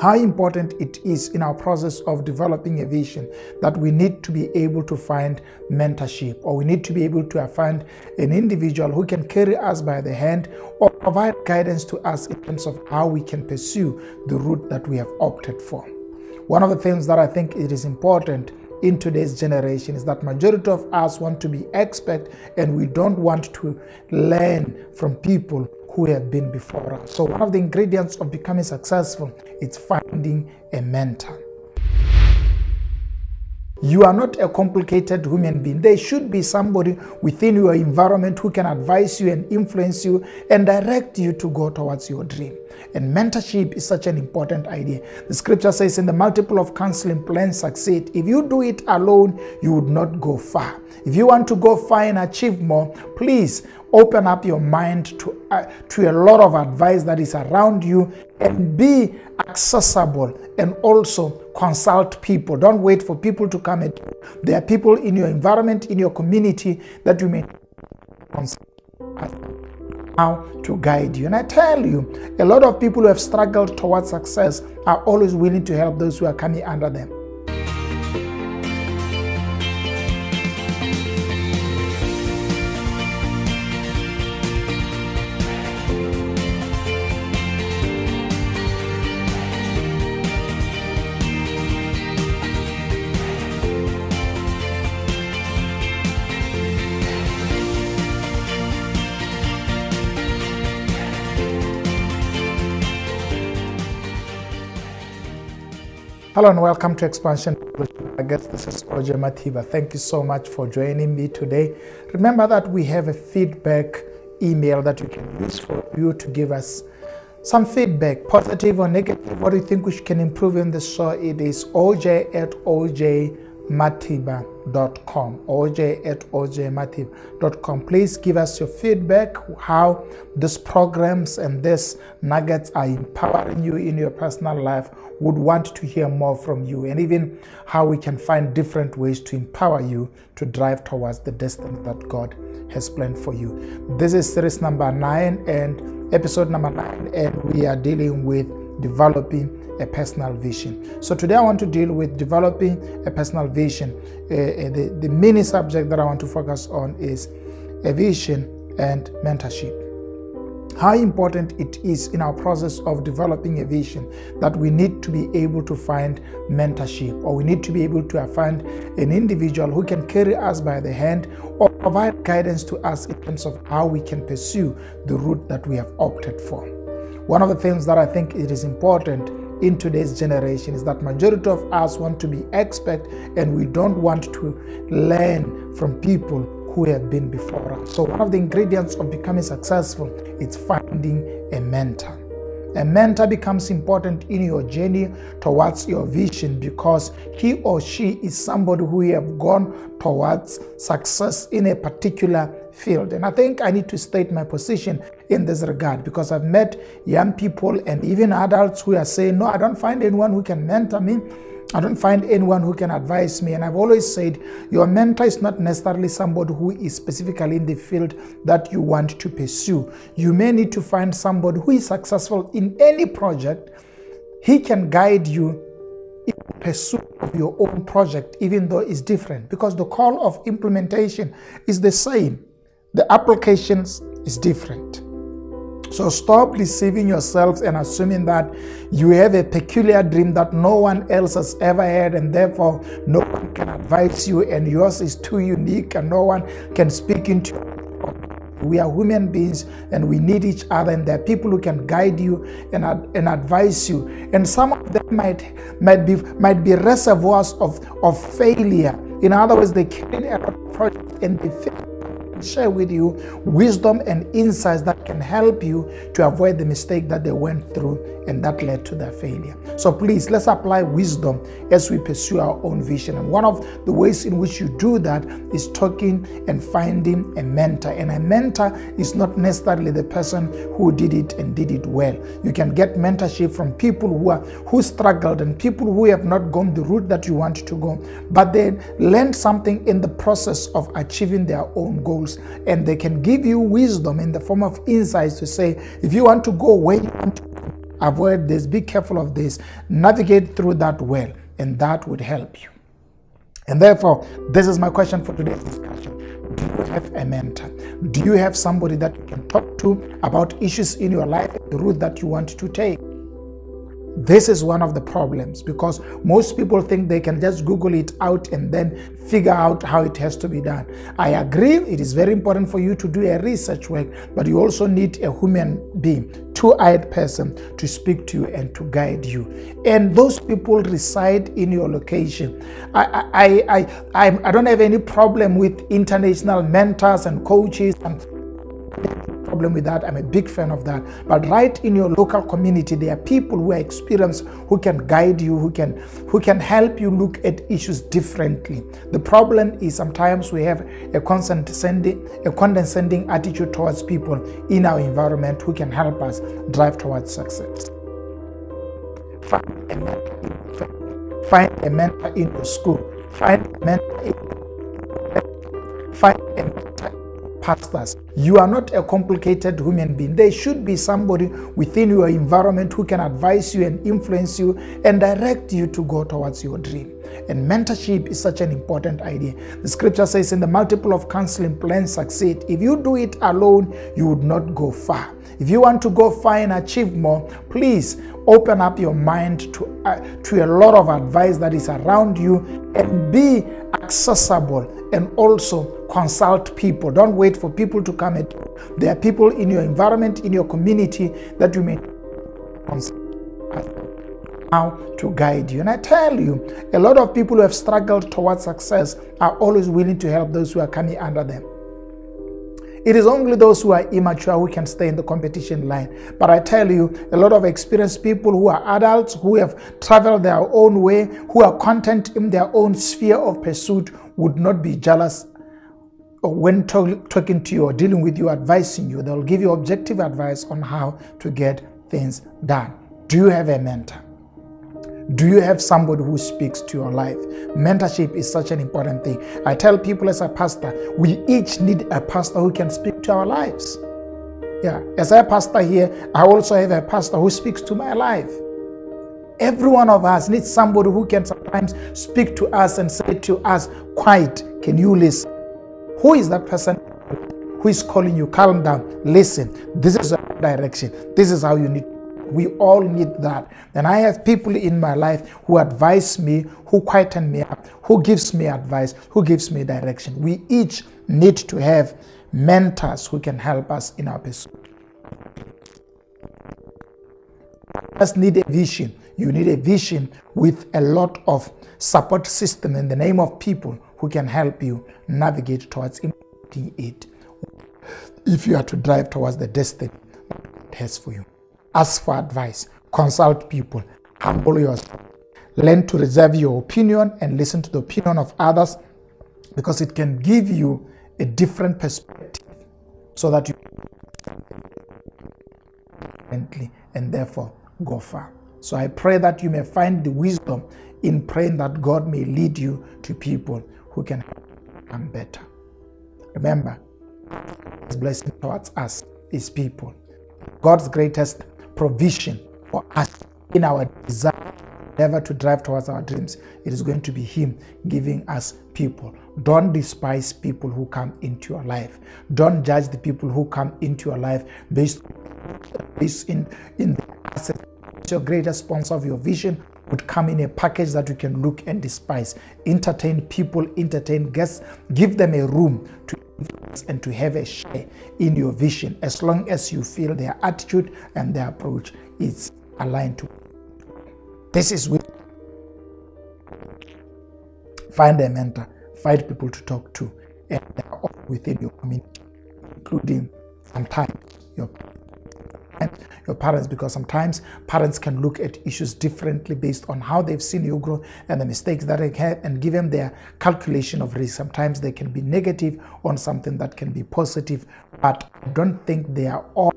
how important it is in our process of developing a vision that we need to be able to find mentorship or we need to be able to find an individual who can carry us by the hand or provide guidance to us in terms of how we can pursue the route that we have opted for. One of the things that I think it is important in today's generation is that majority of us want to be expert and we don't want to learn from people who have been before us. So one of the ingredients of becoming successful is finding a mentor. You are not a complicated human being. There should be somebody within your environment who can advise you and influence you and direct you to go towards your dream. And mentorship is such an important idea. The scripture says, In the multiple of counseling, plans succeed. If you do it alone, you would not go far. If you want to go far and achieve more, please open up your mind to, uh, to a lot of advice that is around you and be accessible and also consult people. Don't wait for people to come at you. There are people in your environment, in your community that you may consult how to guide you. And I tell you, a lot of people who have struggled towards success are always willing to help those who are coming under them. Hello and welcome to Expansion. I guess this is Roger Matiba. Thank you so much for joining me today. Remember that we have a feedback email that you can use for you to give us some feedback, positive or negative. What do you think we can improve in the show? It is oj at ojmatiba.com. oj at ojmatiba.com. Please give us your feedback, how these programs and these nuggets are empowering you in your personal life would want to hear more from you and even how we can find different ways to empower you to drive towards the destiny that God has planned for you. This is series number nine and episode number nine, and we are dealing with developing a personal vision. So today I want to deal with developing a personal vision. Uh, the, the mini subject that I want to focus on is a vision and mentorship how important it is in our process of developing a vision that we need to be able to find mentorship or we need to be able to find an individual who can carry us by the hand or provide guidance to us in terms of how we can pursue the route that we have opted for. One of the things that I think it is important in today's generation is that majority of us want to be expert and we don't want to learn from people who have been before us. So, one of the ingredients of becoming successful is finding a mentor. A mentor becomes important in your journey towards your vision because he or she is somebody who have gone towards success in a particular field. And I think I need to state my position in this regard because I've met young people and even adults who are saying, No, I don't find anyone who can mentor me. I don't find anyone who can advise me. And I've always said your mentor is not necessarily somebody who is specifically in the field that you want to pursue. You may need to find somebody who is successful in any project. He can guide you in pursuit of your own project, even though it's different, because the call of implementation is the same. The applications is different. So stop deceiving yourselves and assuming that you have a peculiar dream that no one else has ever had, and therefore no one can advise you, and yours is too unique, and no one can speak into we are human beings and we need each other, and there are people who can guide you and, and advise you. And some of them might, might, be, might be reservoirs of, of failure. In other words, they carry a project and they share with you wisdom and insights that can help you to avoid the mistake that they went through and that led to their failure. So please, let's apply wisdom as we pursue our own vision. And one of the ways in which you do that is talking and finding a mentor. And a mentor is not necessarily the person who did it and did it well. You can get mentorship from people who are who struggled and people who have not gone the route that you want to go, but they learned something in the process of achieving their own goals and they can give you wisdom in the form of insights to say, if you want to go where you want to avoid this, be careful of this, navigate through that well, and that would help you. And therefore, this is my question for today's discussion. Do you have a mentor? Do you have somebody that you can talk to about issues in your life, the route that you want to take? This is one of the problems because most people think they can just Google it out and then figure out how it has to be done. I agree, it is very important for you to do a research work, but you also need a human being, two eyed person to speak to you and to guide you. And those people reside in your location. I, I, I, I, I don't have any problem with international mentors and coaches and problem with that. I'm a big fan of that. But right in your local community, there are people who are experienced who can guide you, who can who can help you look at issues differently. The problem is sometimes we have a condescending, a condescending attitude towards people in our environment who can help us drive towards success. Find a mentor, find a mentor in your school. Find a mentor in find a mentor pastors. You are not a complicated human being. There should be somebody within your environment who can advise you and influence you and direct you to go towards your dream. And mentorship is such an important idea. The scripture says, In the multiple of counseling, plans succeed. If you do it alone, you would not go far. If you want to go far and achieve more, please open up your mind to, uh, to a lot of advice that is around you and be accessible and also consult people. Don't wait for people to come at you. There are people in your environment, in your community that you may consult how to guide you. And I tell you, a lot of people who have struggled towards success are always willing to help those who are coming under them. It is only those who are immature who can stay in the competition line. But I tell you, a lot of experienced people who are adults, who have traveled their own way, who are content in their own sphere of pursuit, would not be jealous when talk, talking to you or dealing with you, advising you. They'll give you objective advice on how to get things done. Do you have a mentor? Do you have somebody who speaks to your life? Mentorship is such an important thing. I tell people as a pastor, we each need a pastor who can speak to our lives. Yeah, as a pastor here, I also have a pastor who speaks to my life. Every one of us needs somebody who can sometimes speak to us and say to us, Quiet, can you listen? Who is that person who is calling you? Calm down, listen. This is a direction. This is how you need we all need that. And I have people in my life who advise me, who quieten me up, who gives me advice, who gives me direction. We each need to have mentors who can help us in our pursuit. Just need a vision. You need a vision with a lot of support system in the name of people who can help you navigate towards implementing it. If you are to drive towards the destiny it has for you ask for advice, consult people, humble yourself, learn to reserve your opinion and listen to the opinion of others because it can give you a different perspective so that you and therefore go far. So I pray that you may find the wisdom in praying that God may lead you to people who can become better. Remember, His blessing towards us is people. God's greatest provision for us in our desire ever to drive towards our dreams. It is going to be Him giving us people. Don't despise people who come into your life. Don't judge the people who come into your life based, based in, in the asset. Your greatest sponsor of your vision would come in a package that you can look and despise. Entertain people, entertain guests, give them a room to and to have a share in your vision as long as you feel their attitude and their approach is aligned to this is with find a mentor find people to talk to and they are all within your community including sometimes your your parents because sometimes parents can look at issues differently based on how they've seen you grow and the mistakes that they have and give them their calculation of risk. Sometimes they can be negative on something that can be positive, but I don't think they are all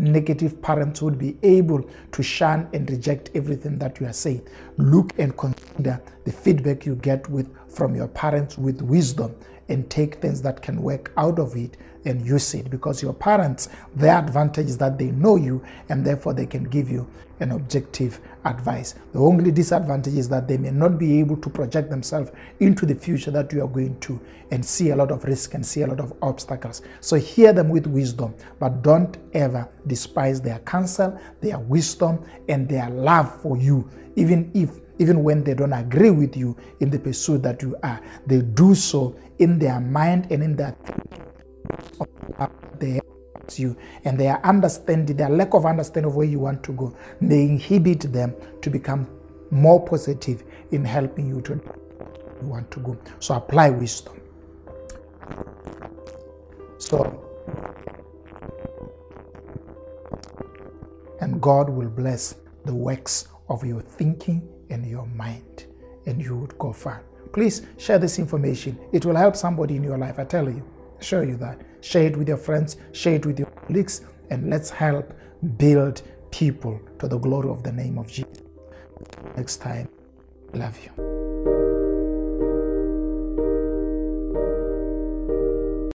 negative parents would be able to shun and reject everything that you are saying. Look and consider the feedback you get with from your parents with wisdom and take things that can work out of it and use it because your parents their advantage is that they know you and therefore they can give you an objective advice. The only disadvantage is that they may not be able to project themselves into the future that you are going to and see a lot of risk and see a lot of obstacles. So hear them with wisdom, but don't ever despise their counsel, their wisdom, and their love for you, even if even when they don't agree with you in the pursuit that you are. They do so in their mind and in their they you and their understanding, their lack of understanding of where you want to go, they inhibit them to become more positive in helping you to you want to go. So apply wisdom. So and God will bless the works of your thinking and your mind, and you would go far. Please share this information. It will help somebody in your life. I tell you, show you that. Share it with your friends, share it with your colleagues, and let's help build people to the glory of the name of Jesus. Next time, love you.